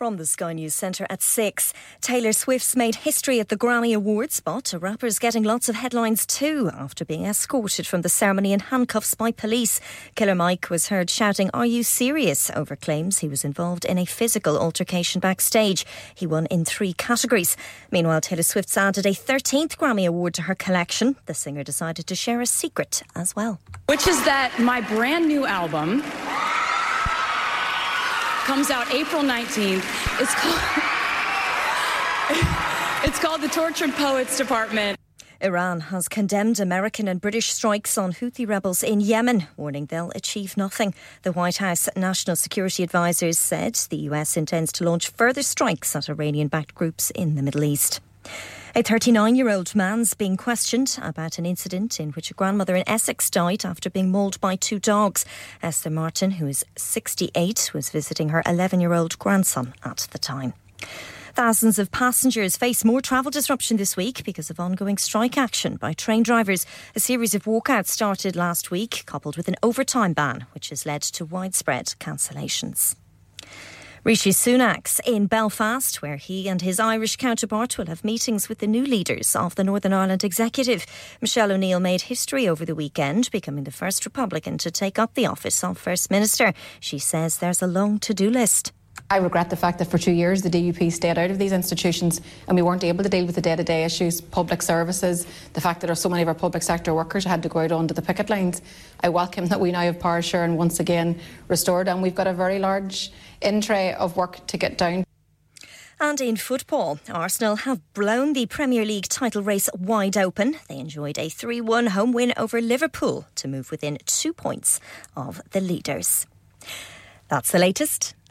From the Sky News Centre at 6. Taylor Swift's made history at the Grammy Awards, but a rapper's getting lots of headlines too after being escorted from the ceremony in handcuffs by police. Killer Mike was heard shouting, Are you serious? over claims he was involved in a physical altercation backstage. He won in three categories. Meanwhile, Taylor Swift's added a 13th Grammy Award to her collection. The singer decided to share a secret as well. Which is that my brand new album comes out April 19th. It's called, it's called The Tortured Poets Department. Iran has condemned American and British strikes on Houthi rebels in Yemen, warning they'll achieve nothing. The White House National Security Advisors said the US intends to launch further strikes at Iranian backed groups in the Middle East. A 39 year old man's being questioned about an incident in which a grandmother in Essex died after being mauled by two dogs. Esther Martin, who is 68, was visiting her 11 year old grandson at the time. Thousands of passengers face more travel disruption this week because of ongoing strike action by train drivers. A series of walkouts started last week, coupled with an overtime ban, which has led to widespread cancellations. Rishi Sunak's in Belfast, where he and his Irish counterpart will have meetings with the new leaders of the Northern Ireland Executive. Michelle O'Neill made history over the weekend, becoming the first Republican to take up the office of First Minister. She says there's a long to do list. I regret the fact that for two years the DUP stayed out of these institutions and we weren't able to deal with the day to day issues, public services, the fact that there are so many of our public sector workers had to go out onto the picket lines. I welcome that we now have power sharing once again restored and we've got a very large in tray of work to get down. And in football, Arsenal have blown the Premier League title race wide open. They enjoyed a 3 1 home win over Liverpool to move within two points of the leaders. That's the latest.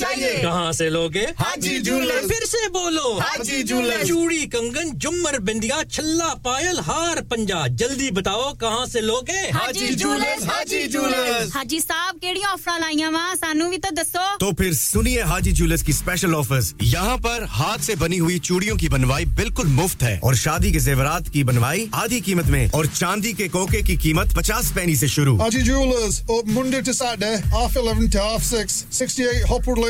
چاہیے۔ کہاں سے لوگے؟ حاجی jeweller پھر سے بولو۔ حاجی jeweller چوڑی کنگن جمر بندیا چھلا pile ہار پنجا۔ جلدی بتاؤ کہاں سے لوگے؟ حاجی جولر حاجی جولر حاجی صاحب کیڑی آفر لائیاں وہاں سانو بھی تو دسو۔ تو پھر سنیے حاجی جولرز کی اسپیشل آفر یہاں پر ہاتھ سے بنی ہوئی چوڑیوں کی بنوائی بالکل مفت ہے۔ اور شادی کے زیورات کی بنوائی آدھی قیمت میں اور چاندی کے کوکے کی قیمت پچاس پینی سے شروع۔ Haji jewellers Monday to Saturday half 11 to half 6 68 Hopwood Lane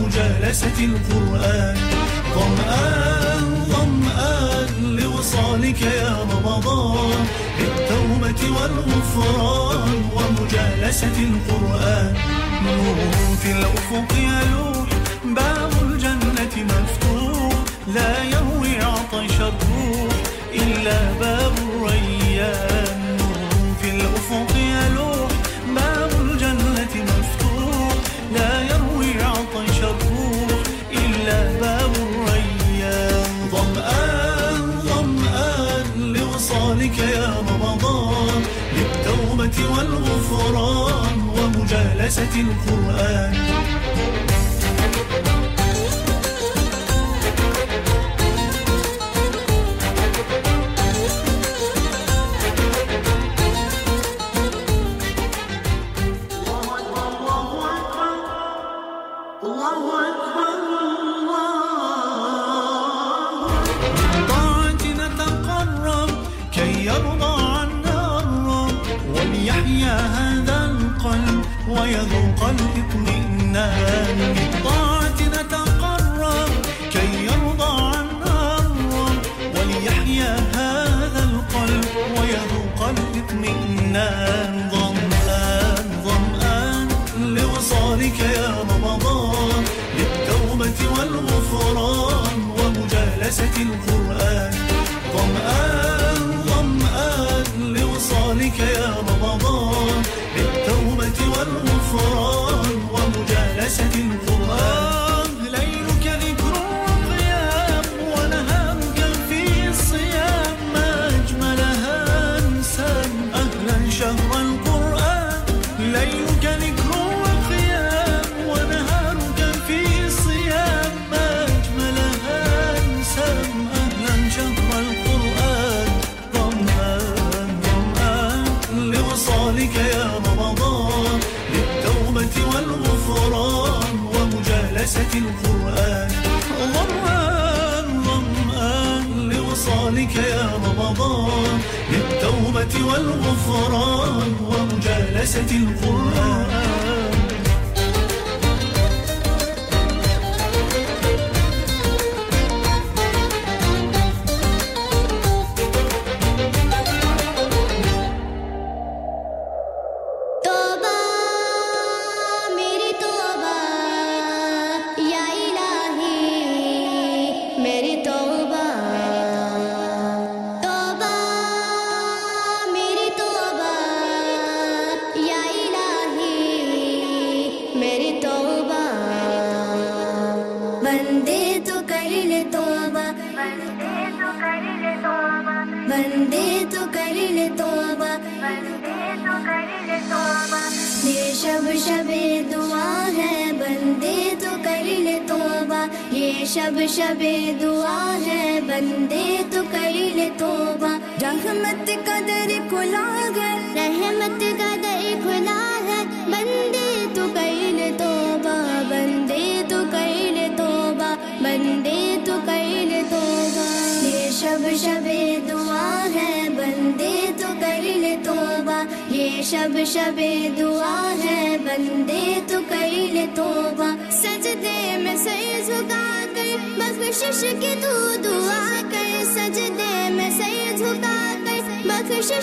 مجالسة القرآن. ظمآن ظمآن لوصال لوصالك يا رمضان. بالتوبة والغفران ومجالسة القرآن. نور في الأفق يلوح باب الجنة مفتوح. لا يروي عطش الروح إلا باب الريان. نور في الأفق والغفران ومجالسة القرآن.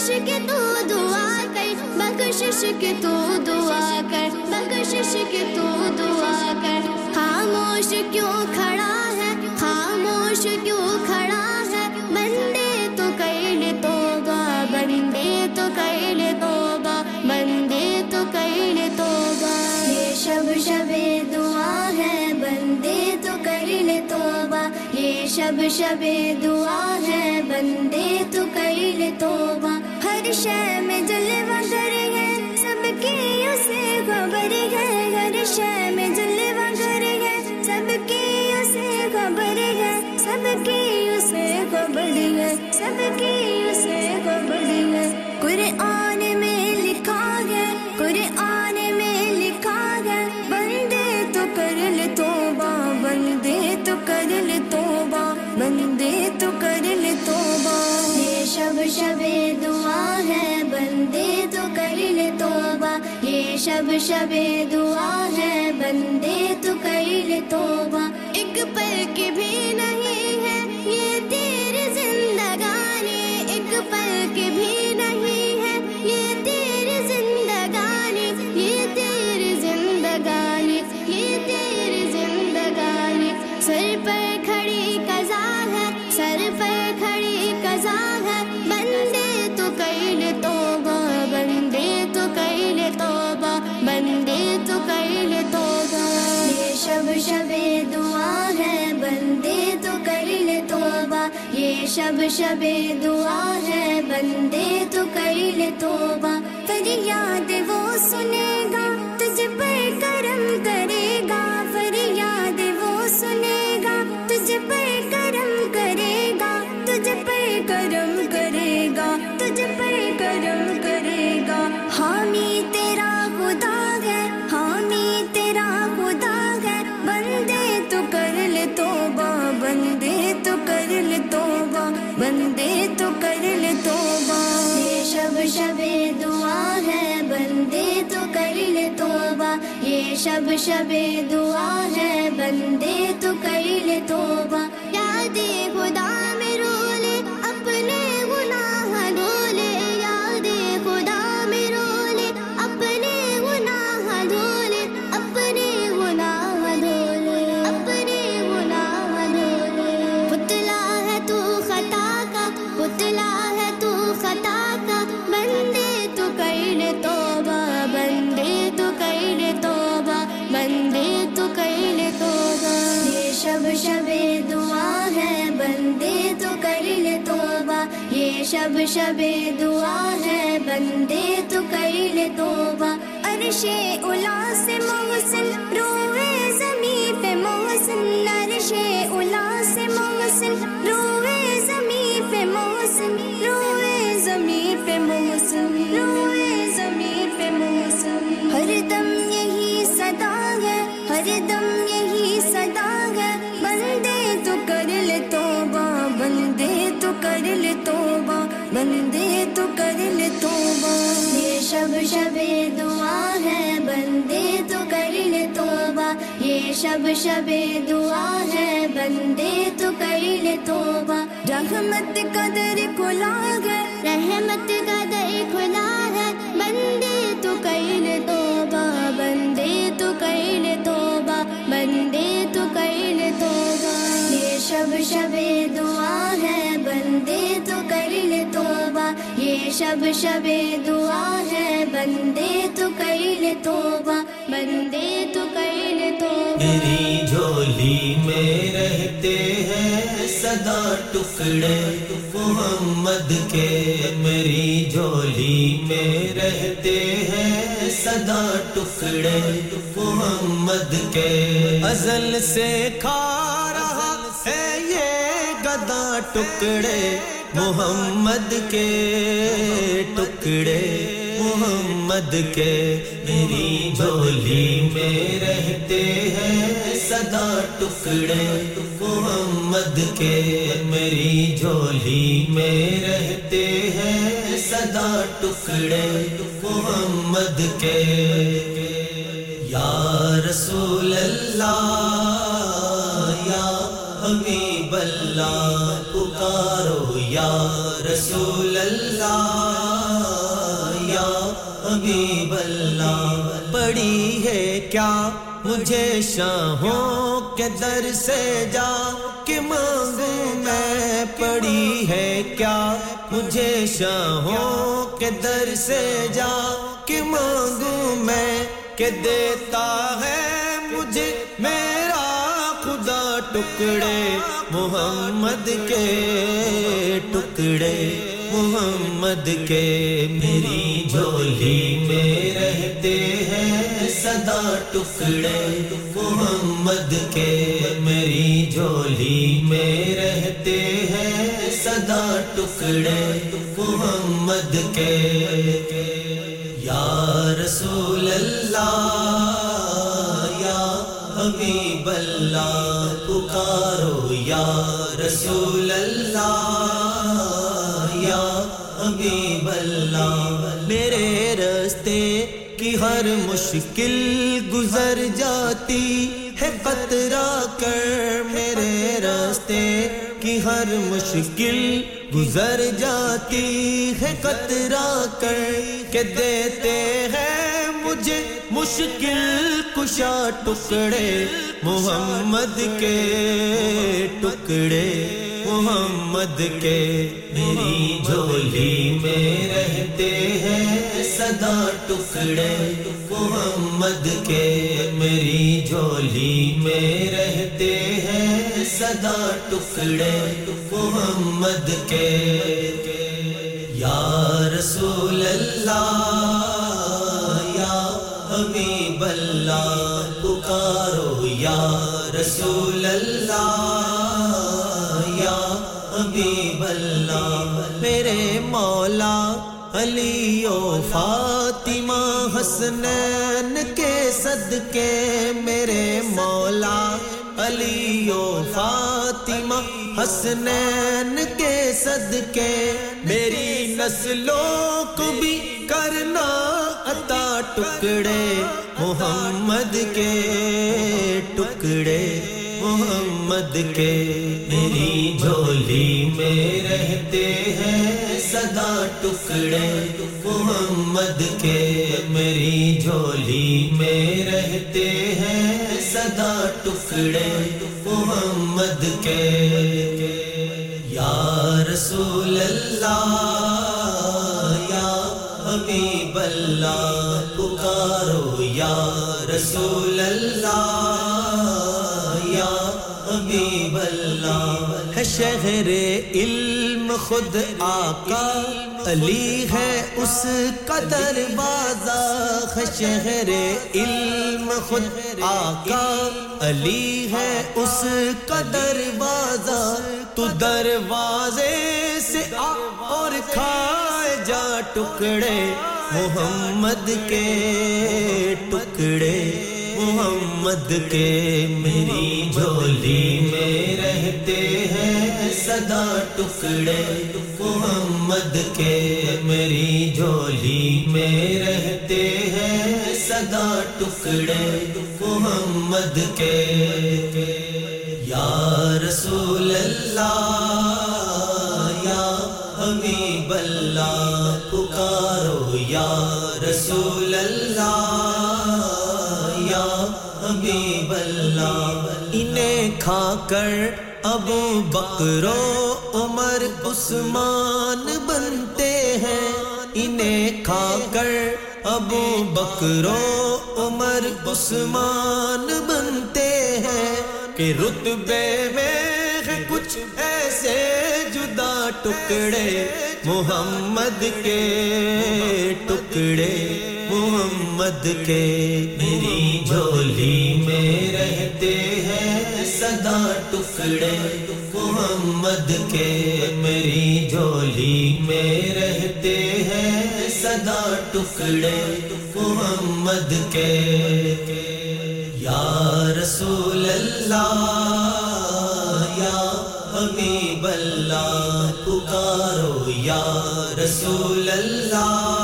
بخشش کے تو دعا کر، بخشش کے تو دعا کر، بخشش کے تو دعا کر۔ خاموش کیوں کھڑا ہے؟ خاموش کیوں کھڑا ہے؟ بندے تو کر لے توبہ، بندے تو کر لے توبہ، بندے تو کر لے توبہ۔ یہ شب شب دعا ہے، بندے تو کر لے توبہ۔ یہ شب شب دعا ہے، بندے تو کر لے توبہ۔ ہر شے میں جلوہ گر ہے، سب کی اسے خبر ہے۔ ہر شے میں جلوہ گر ہے، سب کی اسے خبر ہے۔ سب کی اسے خبر ہے، سب کی شب شب دعا ہے بندے تو کر لے توبہ۔ ایک پل کی بھی نہیں شب شب دعا ہے بندے تو کر لے توبہ۔ بندے تو کر لے توبہ۔ یہ شب شب دعا ہے، بندے تو کر لے توبہ۔ یہ شب شب دعا ہے، بندے تو کر لے توبہ۔ ٹکڑے محمد کے میری جھولی میں رہتے ہیں صدا ٹکڑے محمد کے۔ ازل سے کھا رہا ہے یہ گدا ٹکڑے محمد کے۔ ٹکڑے محمد کے میری جھولی میں رہتے ہیں صدا ٹکڑے۔ محمد کے میری جھولی میں رہتے ہیں صدا ٹکڑے۔ محمد کے یا رسول اللہ، یا حبیب اللہ، پکارو یا رسول اللہ۔ حبیب اللہ پڑی ہے کیا؟ مجھے شاہوں کے در سے جا کے مانگوں میں پڑی ہے کیا؟ مجھے شاہوں کے در سے جا کے مانگوں میں کہ دیتا ہے مجھے میرا خدا ٹکڑے، محمد کے ٹکڑے۔ محمد کے میری جھولی میں رہتے ہیں صدا ٹکڑے۔ محمد کے میری جھولی میں رہتے ہیں صدا ٹکڑے۔ محمد کے یا رسول اللہ، یا حبیب اللہ، پکارو یا رسول اللہ۔ حبیب اللہ میرے راستے کی ہر مشکل گزر جاتی ہے، قطرہ کر۔ میرے راستے کی ہر مشکل گزر جاتی ہے قطرہ کر کے دیتے ہیں مجھے مشکل کشا ٹکڑے، محمد کے ٹکڑے، محمد کے۔ میری جھولی میں رہتے ہیں صدا ٹکڑے، محمد کے۔ میری جھولی میں رہتے ہیں صدا ٹکڑے محمد کے۔ یا رسول اللہ، یا حبیب اللہ، پکارو یا رسول اللہ، یا حبیب اللہ۔ میرے مولا علی و فاطمہ حسنین کے صدقے میرے علی و فاطمہ حسنین کے صدقے میری نسلوں کو بھی کرنا عطا ٹکڑے محمد کے ٹکڑے محمد کے میری جھولی میں رہتے ہیں صدا ٹکڑے محمد کے میری جھولی میں رہتے ہیں صدا ٹکڑے ٹکڑے محمد کے۔ یا رسول اللہ یا حبیب اللہ پکارو یا رسول شہر علم خود آقا علی ہے اس قدر بازا شہر علم خود آقا علی ہے اس قدر بازا تو دروازے سے آ اور کھائے جا ٹکڑے، محمد کے ٹکڑے، محمد کے میری جھولی میں رہتے ہیں۔ صدا ٹکڑے محمد کے میری جھولی میں رہتے ہیں صدا ٹکڑے محمد کے۔ یا رسول اللہ، یا حبیب اللہ، پکارو یا رسول اللہ، یا حبیب اللہ۔ انہیں کھا کر ابو بکر عمر عثمان بنتے ہیں۔ انہیں کھا کر ابو بکر عمر عثمان بنتے ہیں کہ رتبے میں کچھ ایسے جدا ٹکڑے، محمد کے ٹکڑے، محمد کے۔ میری جھولی میں رہتے ٹکڑے محمد کے میری جھولی میں رہتے ہیں صدا ٹکڑے محمد کے۔ یا رسول اللہ، یا حبیب اللہ، پکارو یا رسول اللہ،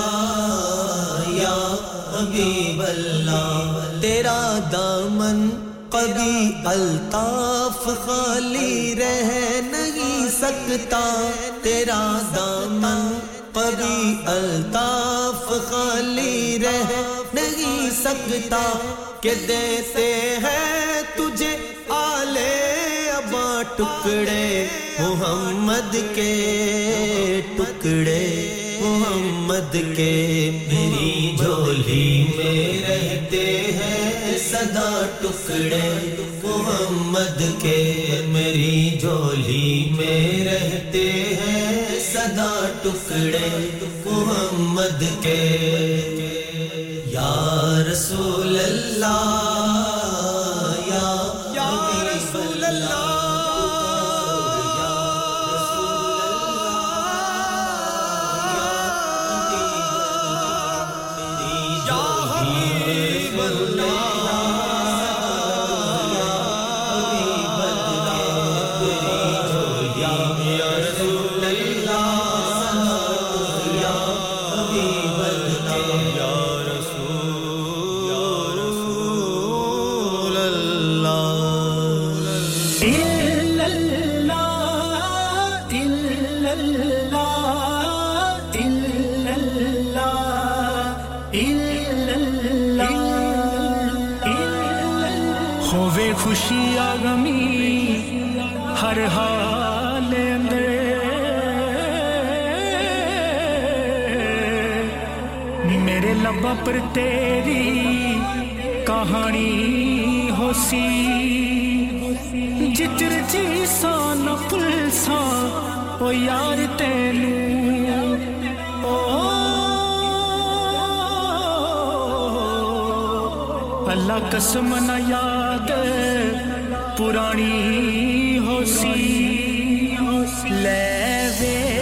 یا حبیب اللہ۔ تیرا دامن کبھی الطاف خالی رہ نہیں سکتا۔ تیرا دامن کبھی الطاف خالی رہ نہیں سکتا۔ کہ دیتے ہیں تجھے آلے ابا ٹکڑے، محمد کے ٹکڑے، محمد کے۔ میری جھولی میں رہتے ہیں صدا ٹکڑے محمد کے میری جھولی میں رہتے ہیں۔ صدا ٹکڑے محمد کے۔ یا رسول اللہ پر تیری کہانی ہو سی جتر جی سا نفل سا او یار تینوں اللہ قسم نہ یاد پرانی ہو سی لے وے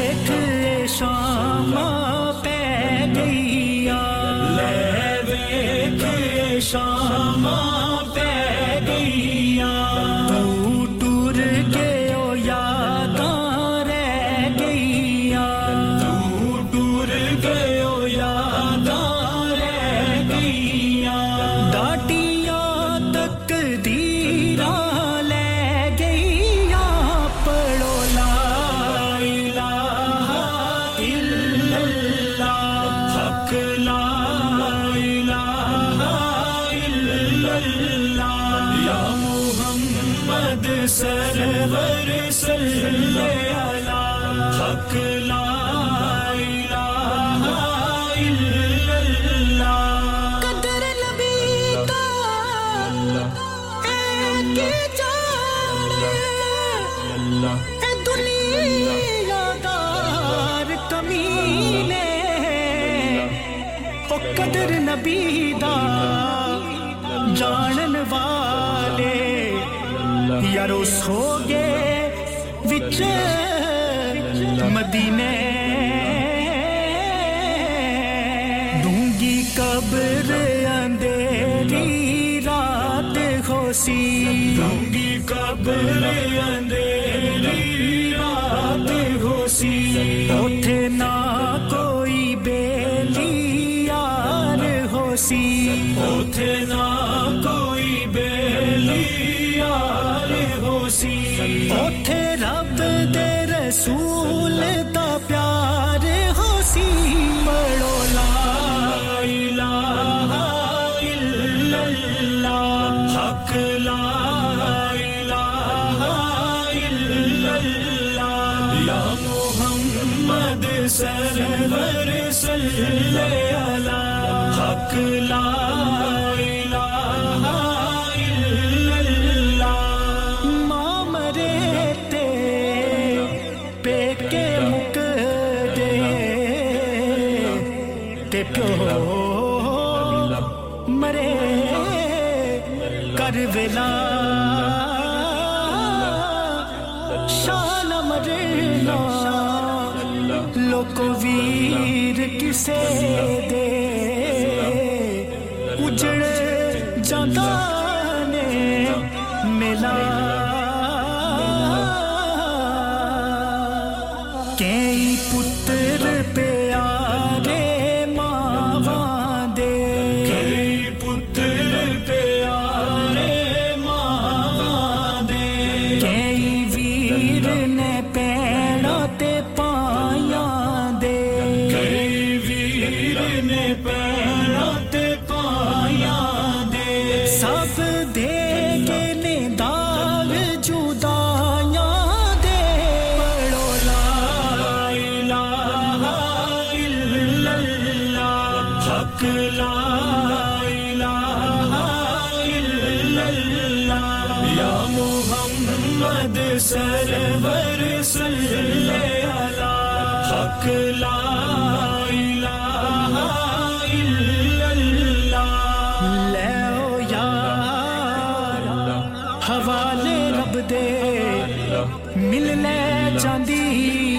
مل لے چاندی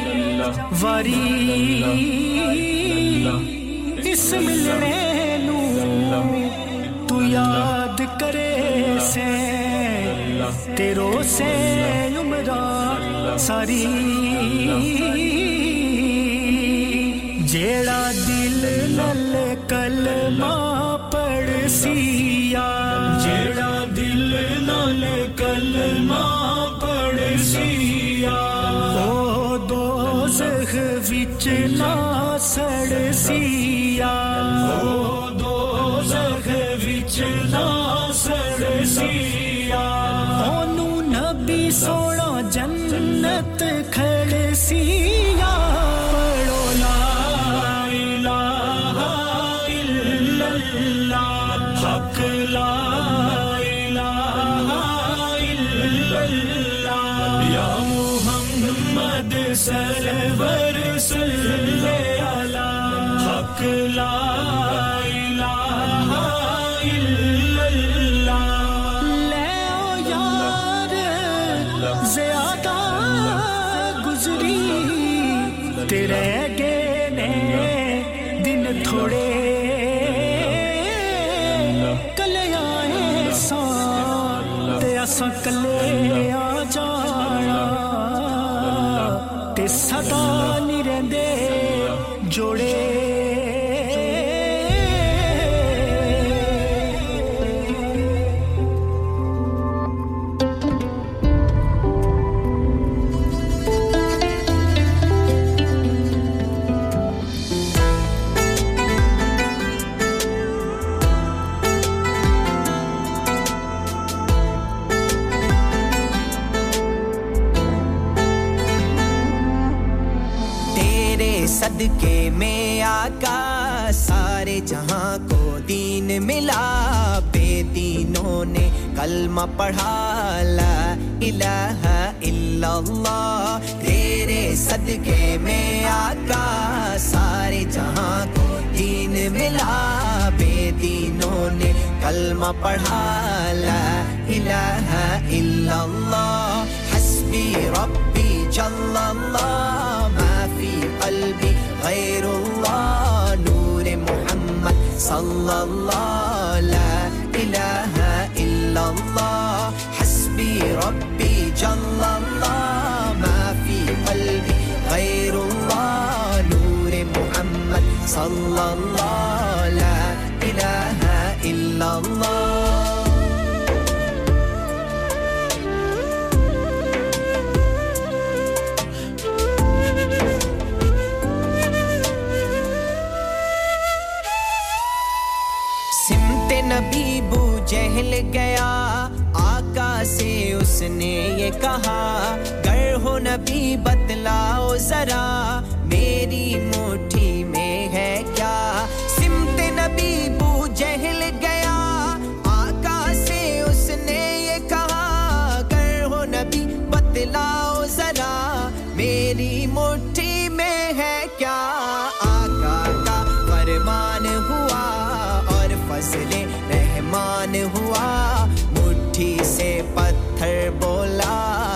واری اس ملنے تو یاد کرے سے تیرو سے عمران ساری جیڑا دل لل کل کلمہ پڑسی کہ میں آقا، سارے جہاں کو دین ملا، بے دینوں نے کلمہ پڑھا، لا الہ الا اللہ، تیرے صدقے میں آقا، سارے جہاں کو دین ملا، بے دینوں نے کلمہ پڑھا، لا الہ الا اللہ، حسبی ربی جل اللہ، ما فی قلبی غير الله نور محمد صلى الله لا إله إلا الله. حسبي ربي جل الله. ما في قلبي غير الله. نور محمد صلى الله لا إله إلا الله. بہل گیا۔ آقا سے اس نے یہ کہا گر ہو نبی بتلاؤ ذرا۔ love.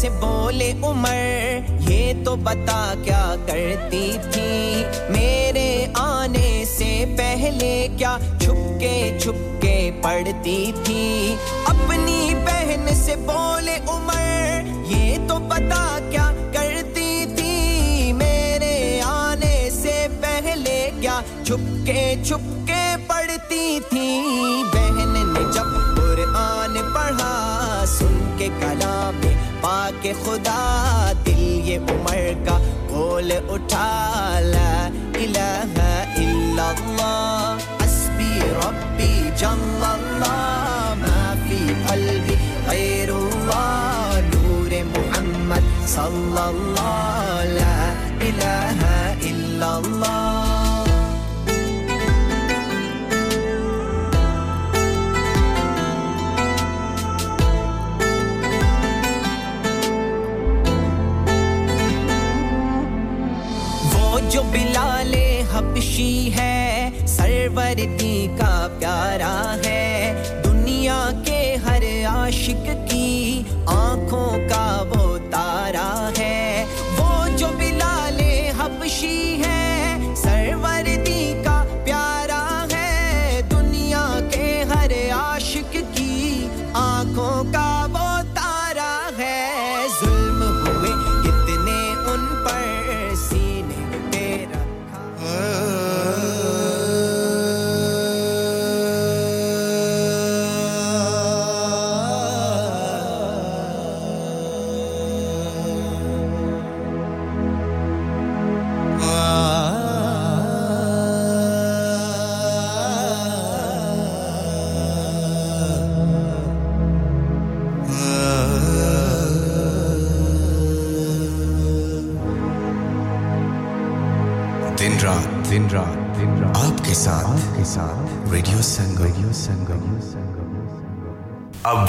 سے بولے عمر، یہ تو بتا کیا کرتی تھی؟ میرے آنے سے پہلے کیا چھپ کے چھپ کے پڑھتی تھی؟ اپنی بہن سے بولے عمر، یہ تو بتا کیا کرتی تھی؟ میرے آنے سے پہلے کیا چھپ کے چھپ کے پڑھتی تھی؟ بہن نے جب قرآن پڑھا، سن کے کلام پاک خدا، دل یہ عمر کا کھول اٹھا لا الہ الا اللہ۔ حسبی ربی جل اللہ، ما فی قلبی غیر اللہ۔ نور محمد صلی اللہ خوشی ہے سرور دی کا پیارا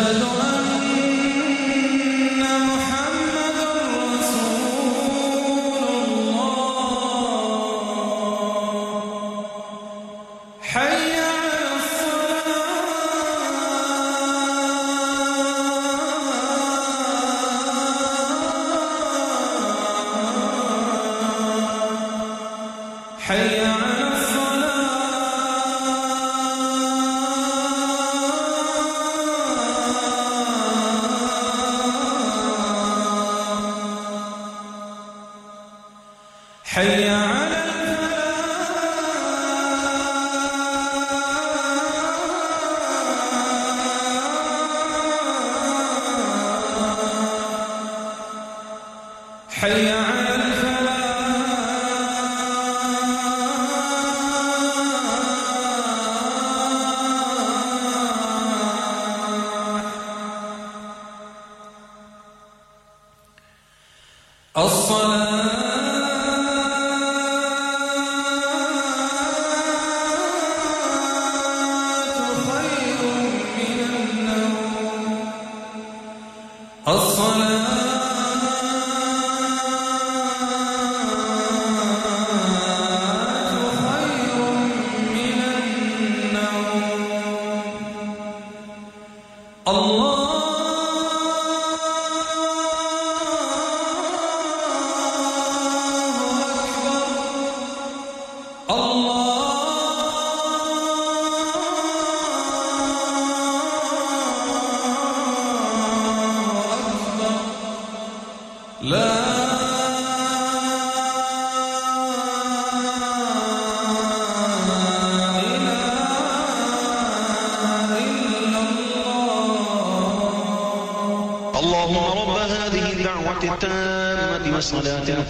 أشهد أن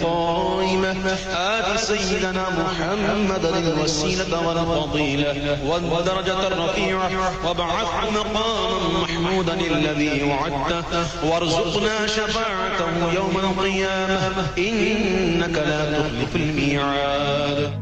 القائمة آت سيدنا محمدا الوسيلة والفضيلة والدرجة الرفيعة. وابعثه مقاما محمودا الذي وعدته. وارزقنا شفاعته يوم القيامة. إنك لا تخلف الميعاد.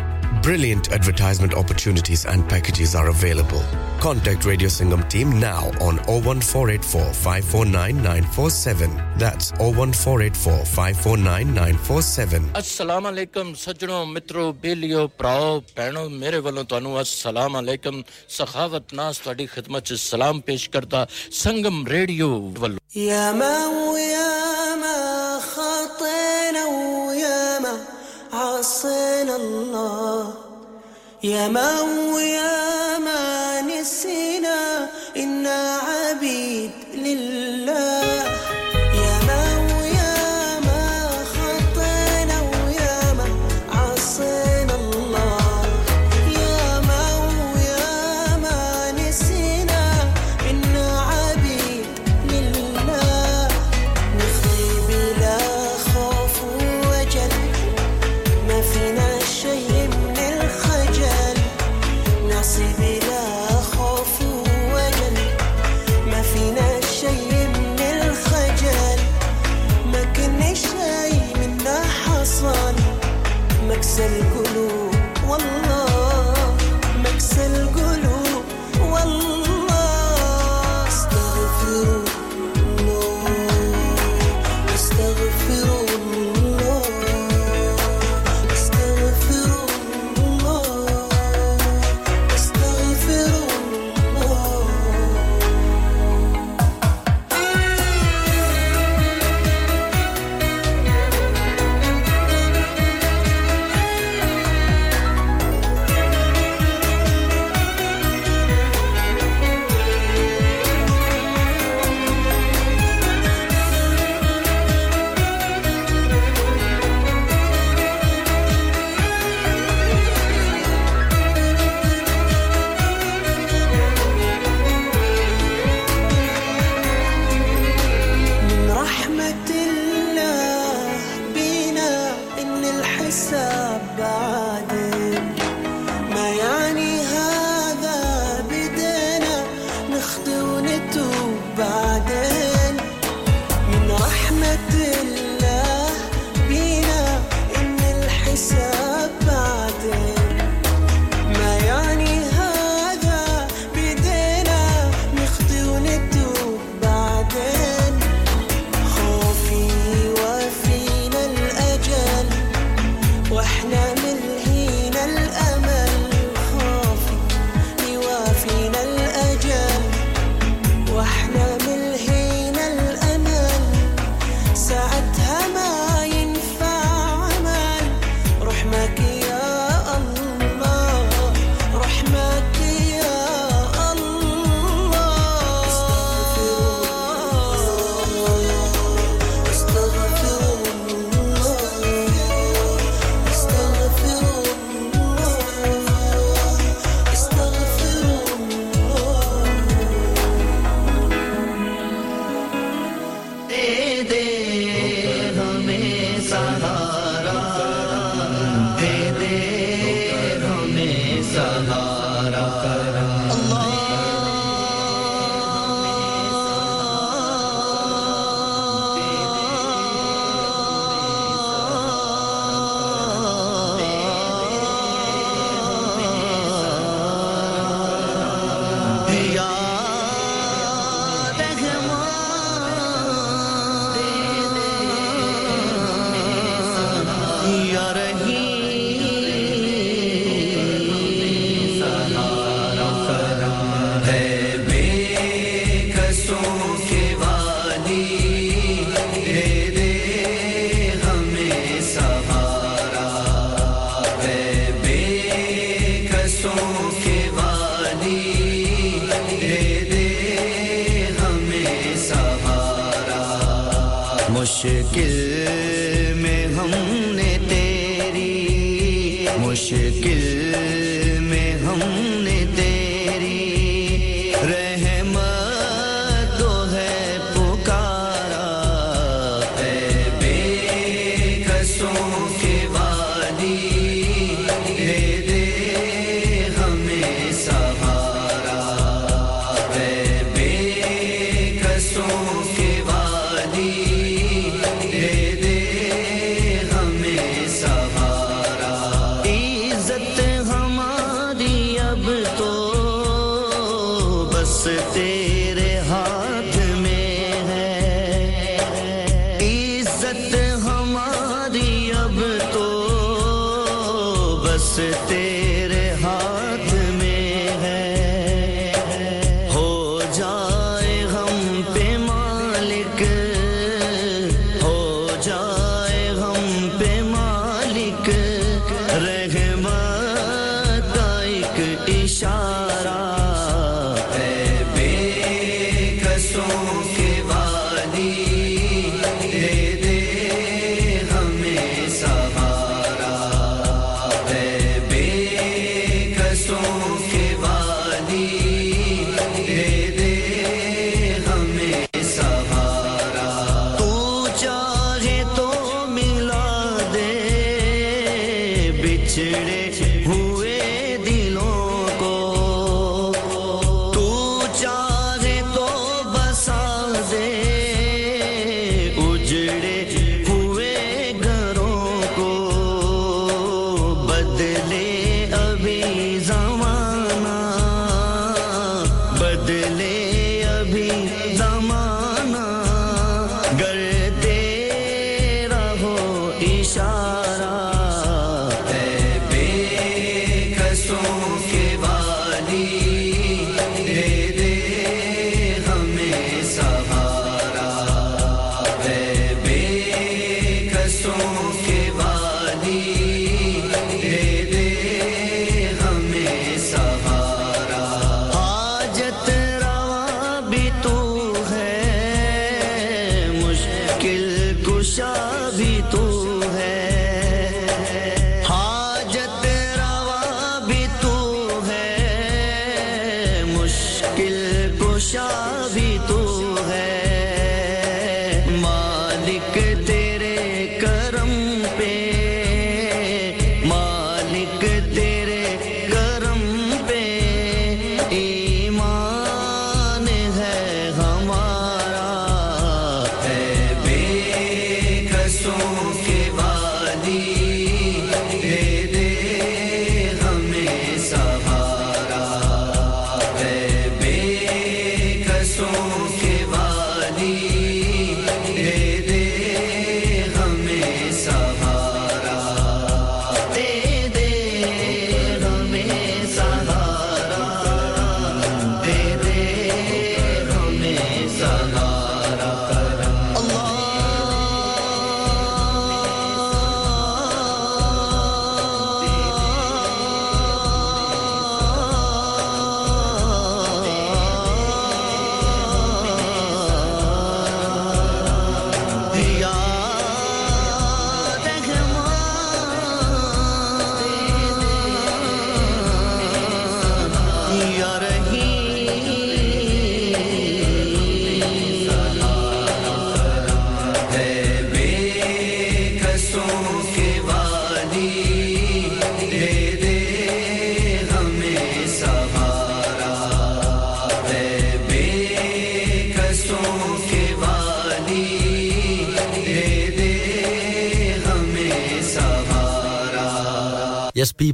Brilliant advertisement opportunities and packages are available. Contact Radio Singham team now on 01484 549947. That's 01484 549947. 947. Assalamu alaikum ਸੱਜਣੋ ਮਿੱਤਰੋ ਬੇਲੀਓ ਭਰਾਓ ਭੈਣੋ ਮੇਰੇ ਵੱਲੋਂ ਤੁਹਾਨੂੰ ਅਸਲਾਮ ਅਲੈਕਮ ਸਖਾਵਤ ਨਾਸ ਤੁਹਾਡੀ Salam 'ਚ Sangam Radio. Yama, ਸੰਗਮ عصينا الله. يا ما ويا ما نسينا birthday.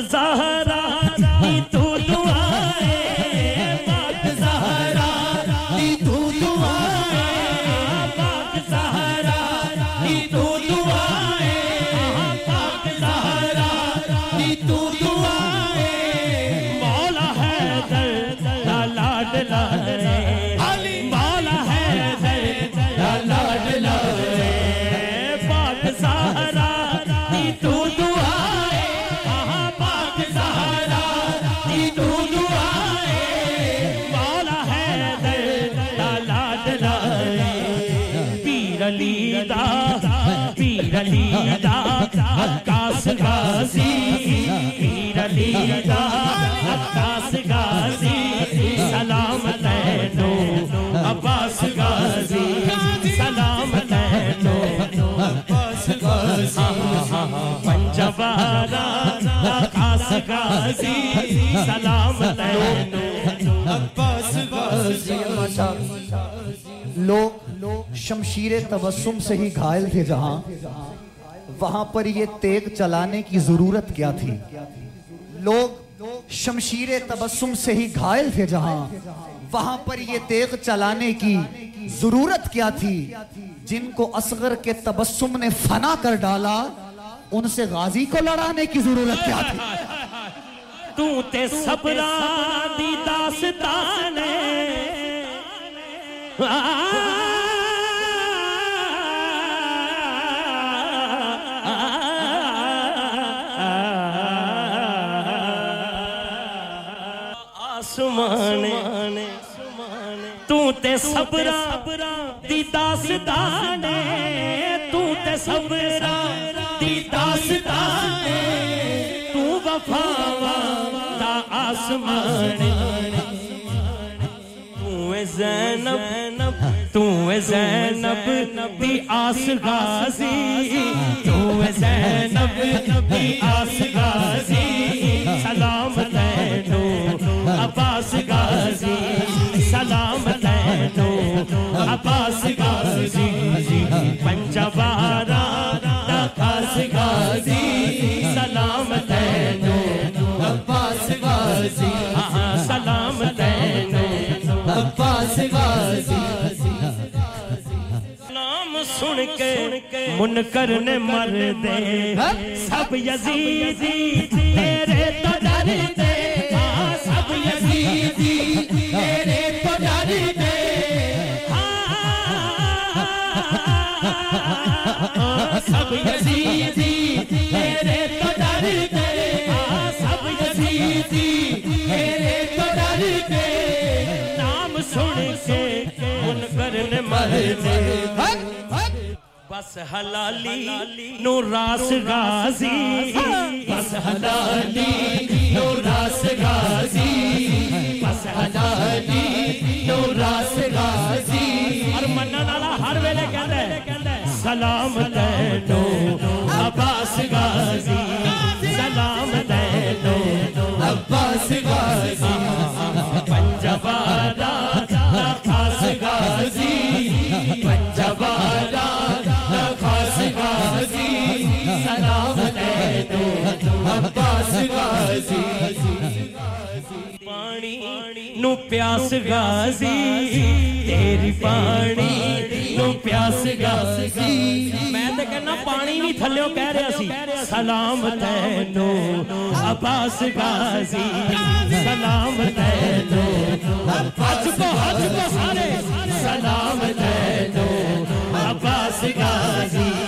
زہرا تو علی دا غازی عباس غازی عباس غازی پنجبارا غازی عباس غازی لوگ شمشیر تبسم سے ہی گھائل تھے جہاں، وہاں پر یہ تیغ چلانے کی ضرورت کیا تھی؟ لوگ شمشیر تبسم سے ہی گھائل تھے جہاں۔ وہاں پر یہ تیغ چلانے کی ضرورت کیا تھی؟ جن کو اصغر کے تبسم نے فنا کر ڈالا، ان سے غازی کو لڑانے کی ضرورت کیا تھی؟ تو تے صبرا دی داستان آسمان تو تے صبرا دی داستان تو تے صبرا دی داستان تو وفاوا دا آسمان تو اے زینب تو اے زینب دی آس غازی تو اے زینب دی آس نام سن کے منکر نے مر دے سب یزیدی تیرے تو ڈر دے بس حلالی نو راس غازی۔ بس حلالی نو راس غازی۔ بس حلالی نو راس غازی۔ اور منن والا ہر ویلے کہندا ہے سلام تینو عباس غازی۔ سلام پانی نو پیاس غازی، تیری پانی نو پیاس غازی۔ میں تے کہنا پانی بھی تھلیو کہہ رہا سی۔ سلام تینو، عباس غازی۔ سلام تینو، حج کو حج کو سارے۔ سلام تینو، عباس غازی۔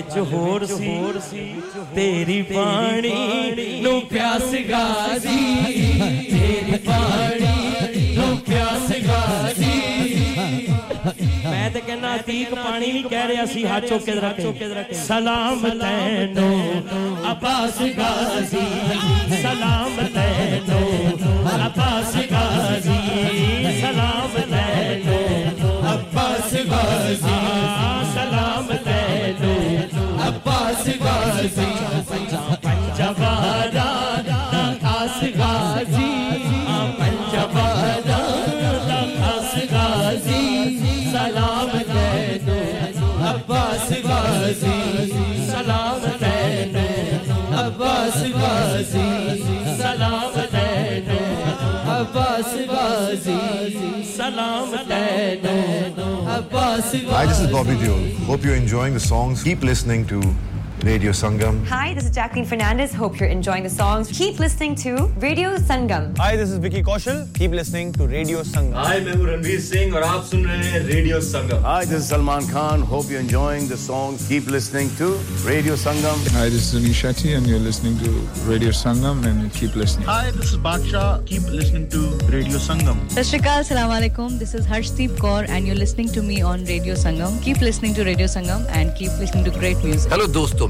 گل وچ ہور سی تیری پانی نو پیاس غازی تیری پانی نو پیاس غازی میں تے کہنا عتیق پانی بھی کہہ رہا سی ہاتھ چوک کے رکھے سلام Hi, this is Bobby Deol. Hope you're enjoying the songs. Keep listening to Radio Sangam. Hi, this is Jacqueline Fernandez. Hope you're enjoying the songs. Keep listening to Radio Sangam. Hi, this is Vicky Kaushal. Keep listening to Radio Sangam. Hi, I'm Ranveer Singh and you're listening Radio Sangam. Hi, this is Salman Khan. Hope you're enjoying the songs. Keep listening to Radio Sangam. Hi, this is Anish Shetty and you're listening to Radio Sangam and keep listening. Hi, this is Baksha. Keep listening to Radio Sangam. Sashrikal, Salam Alaikum. This is Harshdeep Kaur and you're listening to me on Radio Sangam. Keep listening to Radio Sangam and keep listening to great music. Hello, dosto.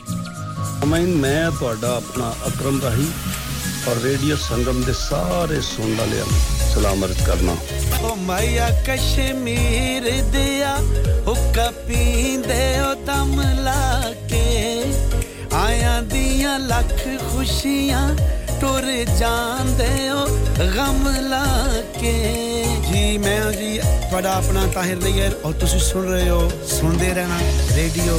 ਮੈਂ ਮੈਂ ਤੁਹਾਡਾ ਆਪਣਾ ਅਕਰਮ ਰਾਹੀ ਔਰ radio ਸੰਗਮ ਦੇ ਸਾਰੇ ਸੁਣਨ ਵਾਲਿਆਂ ਨੂੰ ਸਲਾਮ ਅਰਜ਼ ਕਰਨਾ ਓ ਮਾਇਆ ਕਸ਼ਮੀਰ ਦਿਆ ਹੁੱਕਾ ਪੀਂਦੇ ਓ ਦਮ ਲਾ ਕੇ ਆਇਆਂ ਦੀਆਂ ਲੱਖ ਖੁਸ਼ੀਆਂ ਟੁਰ ਜਾਂਦੇ ਓ ਗਮ ਲਾ ਕੇ ਜੀ ਮੈਂ ਹਾਂ ਜੀ ਤੁਹਾਡਾ ਆਪਣਾ ਤਾਹਿਰ ਨਈਰ ਔਰ ਤੁਸੀਂ ਸੁਣ ਰਹੇ ਹੋ ਸੁਣਦੇ ਰਹਿਣਾ radio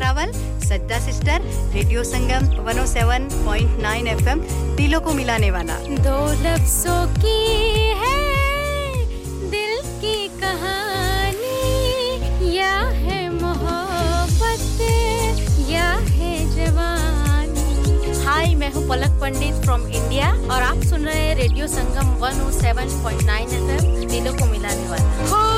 Rawal Sajda sister radio Sangam 107.9 F M دلوں کو ملانے والا دو لفظوں کی ہے دل کی کہانی یا ہے محبت یا ہے جوانی ہائی میں ہوں پلک پنڈت فرام انڈیا اور آپ سن رہے ہیں ریڈیو سنگم 107.9 ایف ایم دلوں کو ملانے والا